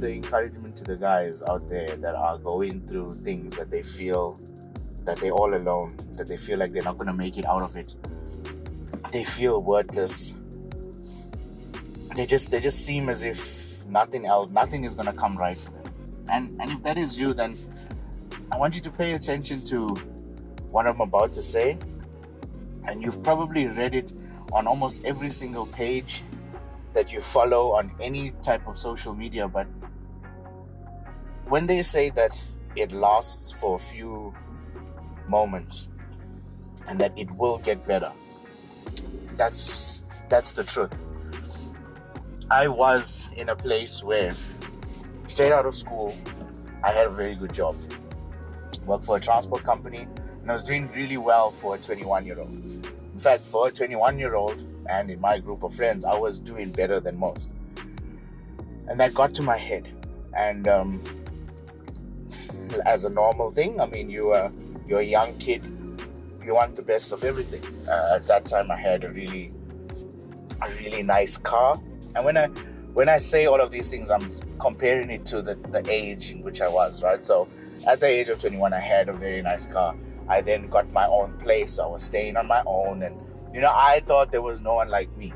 the encouragement to the guys out there that are going through things that they feel that they're all alone, that they feel like they're not going to make it out of it. They feel worthless. They just they just seem as if nothing else, nothing is going to come right for them. And and if that is you, then I want you to pay attention to what I'm about to say. And you've probably read it on almost every single page that you follow on any type of social media, but when they say that it lasts for a few moments and that it will get better, that's that's the truth. I was in a place where straight out of school, I had a very good job. Worked for a transport company and I was doing really well for a 21 year old. In fact, for a 21 year old, and in my group of friends, I was doing better than most. And that got to my head. And um, as a normal thing, I mean, you are you're a young kid, you want the best of everything. Uh, at that time, I had a really a really nice car, and when I when I say all of these things, I'm comparing it to the, the age in which I was, right? So at the age of 21, I had a very nice car. I then got my own place. So I was staying on my own and you know, I thought there was no one like me.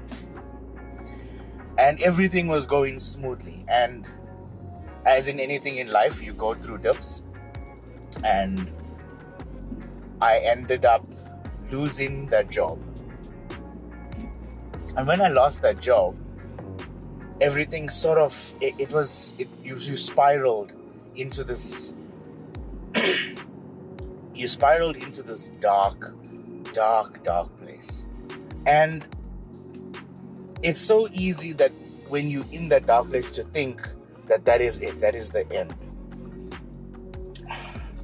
And everything was going smoothly. And as in anything in life, you go through dips. And I ended up losing that job. And when I lost that job, everything sort of it, it was it you, you spiraled into this you spiraled into this dark dark dark place and it's so easy that when you're in that dark place to think that that is it, that is the end.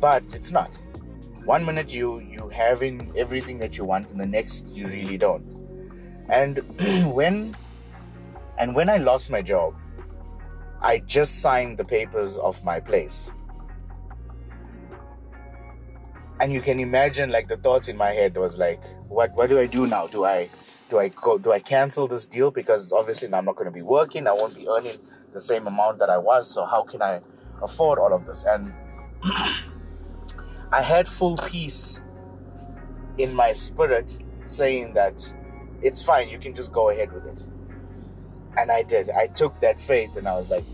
But it's not. One minute you you having everything that you want, and the next you really don't. And when and when I lost my job, I just signed the papers of my place. And you can imagine like the thoughts in my head was like, what what do I do now? Do I do I go do I cancel this deal because obviously I'm not going to be working. I won't be earning the same amount that I was. So how can I afford all of this? And I had full peace in my spirit saying that it's fine. You can just go ahead with it. And I did. I took that faith and I was like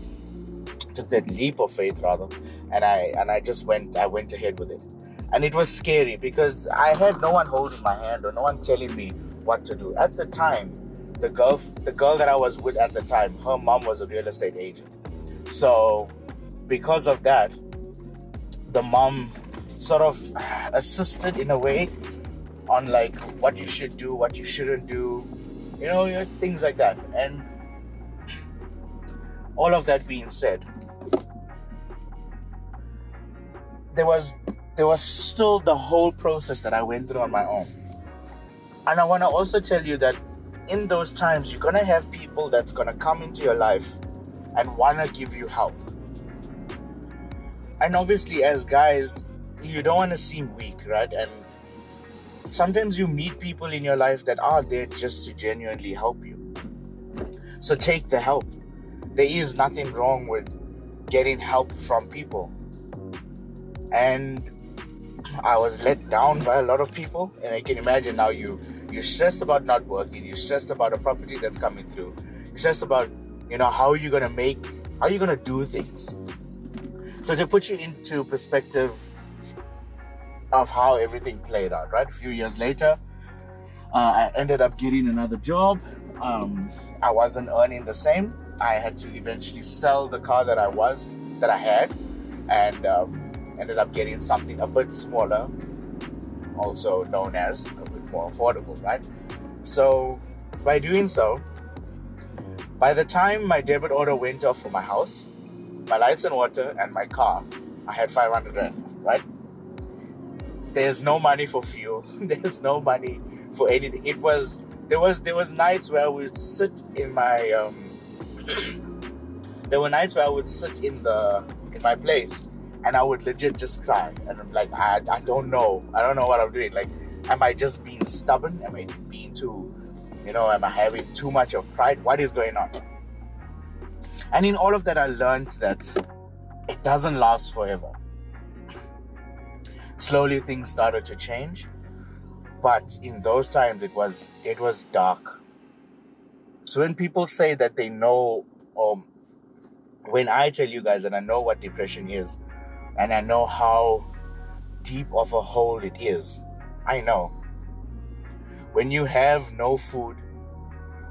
took that leap of faith rather and I and I just went I went ahead with it and it was scary because I had no one holding my hand or no one telling me what to do. At the time, the girl, the girl that I was with at the time, her mom was a real estate agent. So, because of that, the mom sort of assisted in a way on like what you should do, what you shouldn't do, you know, things like that. And all of that being said, there was there was still the whole process that I went through on my own. And I want to also tell you that in those times, you're to have people that's to come into your life and want to give you help. And obviously, as guys, you don't want to seem weak, right? And sometimes you meet people in your life that are there just to genuinely help you. So take the help. There is nothing wrong with getting help from people. And I was let down by a lot of people, and I can imagine now you you're stressed about not working, you're stressed about a property that's coming through, you're stressed about you know how you're you gonna make, how you're you gonna do things. So to put you into perspective of how everything played out, right? A few years later, uh, I ended up getting another job. Um, I wasn't earning the same. I had to eventually sell the car that I was that I had, and um, ended up getting something a bit smaller, also known as a bit more affordable, right? So, by doing so, by the time my debit order went off for my house, my lights and water, and my car, I had 500 rand, right? There's no money for fuel. There's no money for anything. It was there was there was nights where I would sit in my um, there were nights where I would sit in the in my place and I would legit just cry. And I'm like, I, I don't know. I don't know what I'm doing. Like, am I just being stubborn? Am I being too, you know, am I having too much of pride? What is going on? And in all of that, I learned that it doesn't last forever. Slowly, things started to change, but in those times, it was it was dark. So when people say that they know, or when I tell you guys that I know what depression is, and I know how deep of a hole it is, I know. When you have no food,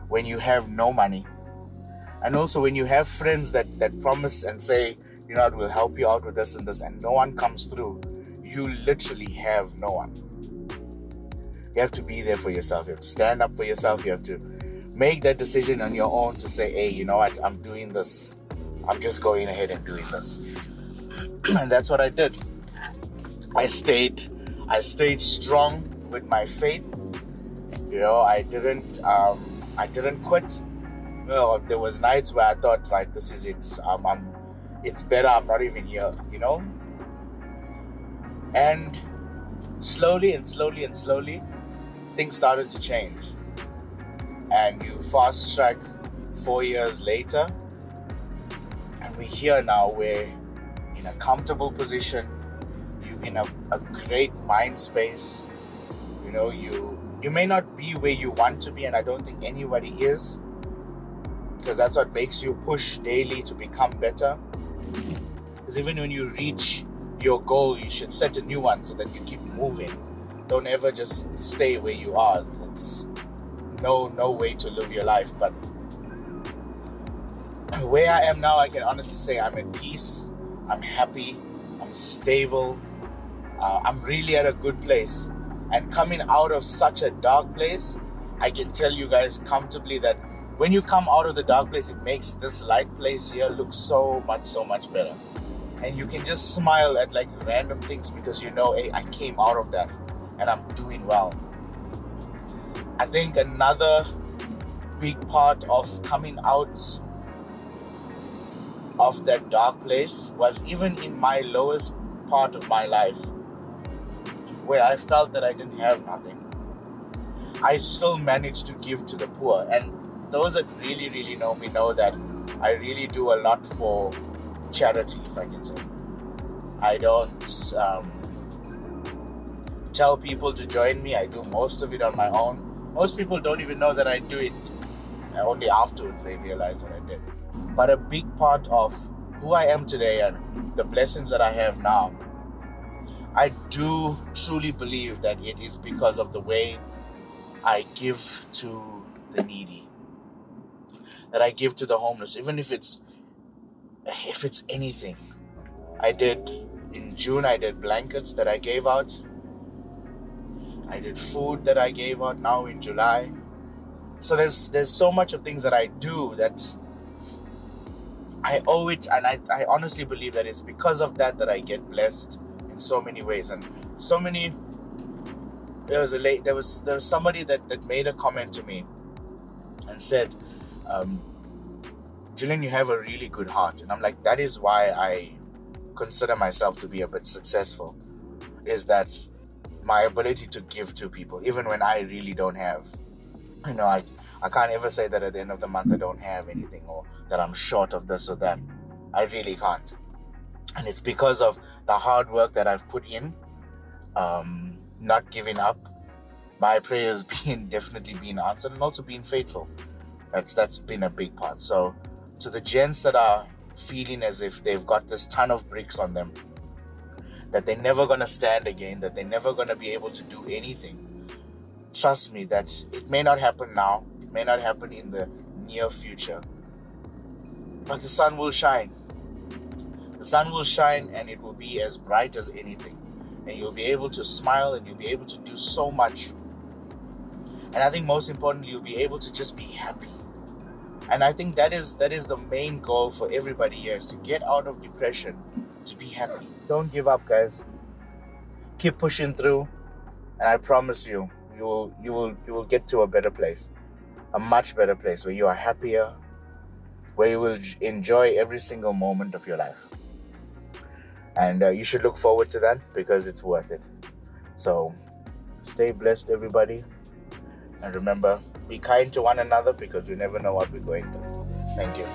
when you have no money, and also when you have friends that that promise and say, you know, we'll help you out with this and this, and no one comes through, you literally have no one. You have to be there for yourself. You have to stand up for yourself. You have to make that decision on your own to say, hey, you know what, I'm doing this. I'm just going ahead and doing this. and that's what I did. I stayed I stayed strong with my faith. You know, I didn't um I didn't quit. You know, there was nights where I thought, right, this is it. Um, I'm it's better I'm not even here, you know? And slowly and slowly and slowly, things started to change. And you fast track four years later, and we're here now, we're in a comfortable position, you in a, a great mind space. You know, you you may not be where you want to be, and I don't think anybody is. Because that's what makes you push daily to become better. Because even when you reach your goal, you should set a new one so that you keep moving. Don't ever just stay where you are. It's no no way to live your life. But where I am now, I can honestly say I'm at peace. I'm happy. I'm stable. Uh, I'm really at a good place. And coming out of such a dark place, I can tell you guys comfortably that when you come out of the dark place, it makes this light place here look so much, so much better. And you can just smile at like random things because you know, hey, I came out of that and I'm doing well. I think another big part of coming out of that dark place was even in my lowest part of my life where I felt that I didn't have nothing. I still managed to give to the poor. And those that really, really know me know that I really do a lot for charity, if I can say. I don't um, tell people to join me, I do most of it on my own. Most people don't even know that I do it. Only afterwards they realize that I did. But a big part of who I am today and the blessings that I have now, I do truly believe that it is because of the way I give to the needy that I give to the homeless, even if it's if it's anything. I did in June I did blankets that I gave out. I did food that I gave out now in July. So there's there's so much of things that I do that I owe it and I, I honestly believe that it's because of that that I get blessed in so many ways and so many there was a late there was there was somebody that, that made a comment to me and said um, Julian, you have a really good heart. And I'm like, that is why I consider myself to be a bit successful, is that my ability to give to people, even when I really don't have. You know, I, I can't ever say that at the end of the month I don't have anything or that I'm short of this or that. I really can't. And it's because of the hard work that I've put in, um, not giving up, my prayers being definitely being answered, and also being faithful. That's that's been a big part. So to the gents that are feeling as if they've got this ton of bricks on them, that they're never gonna stand again, that they're never gonna be able to do anything. Trust me that it may not happen now, it may not happen in the near future. But the sun will shine. The sun will shine and it will be as bright as anything. And you'll be able to smile and you'll be able to do so much. And I think most importantly, you'll be able to just be happy and i think that is that is the main goal for everybody here is to get out of depression to be happy don't give up guys keep pushing through and i promise you you will you will you will get to a better place a much better place where you are happier where you will enjoy every single moment of your life and uh, you should look forward to that because it's worth it so stay blessed everybody and remember be kind to one another because you never know what we're going through. Thank you.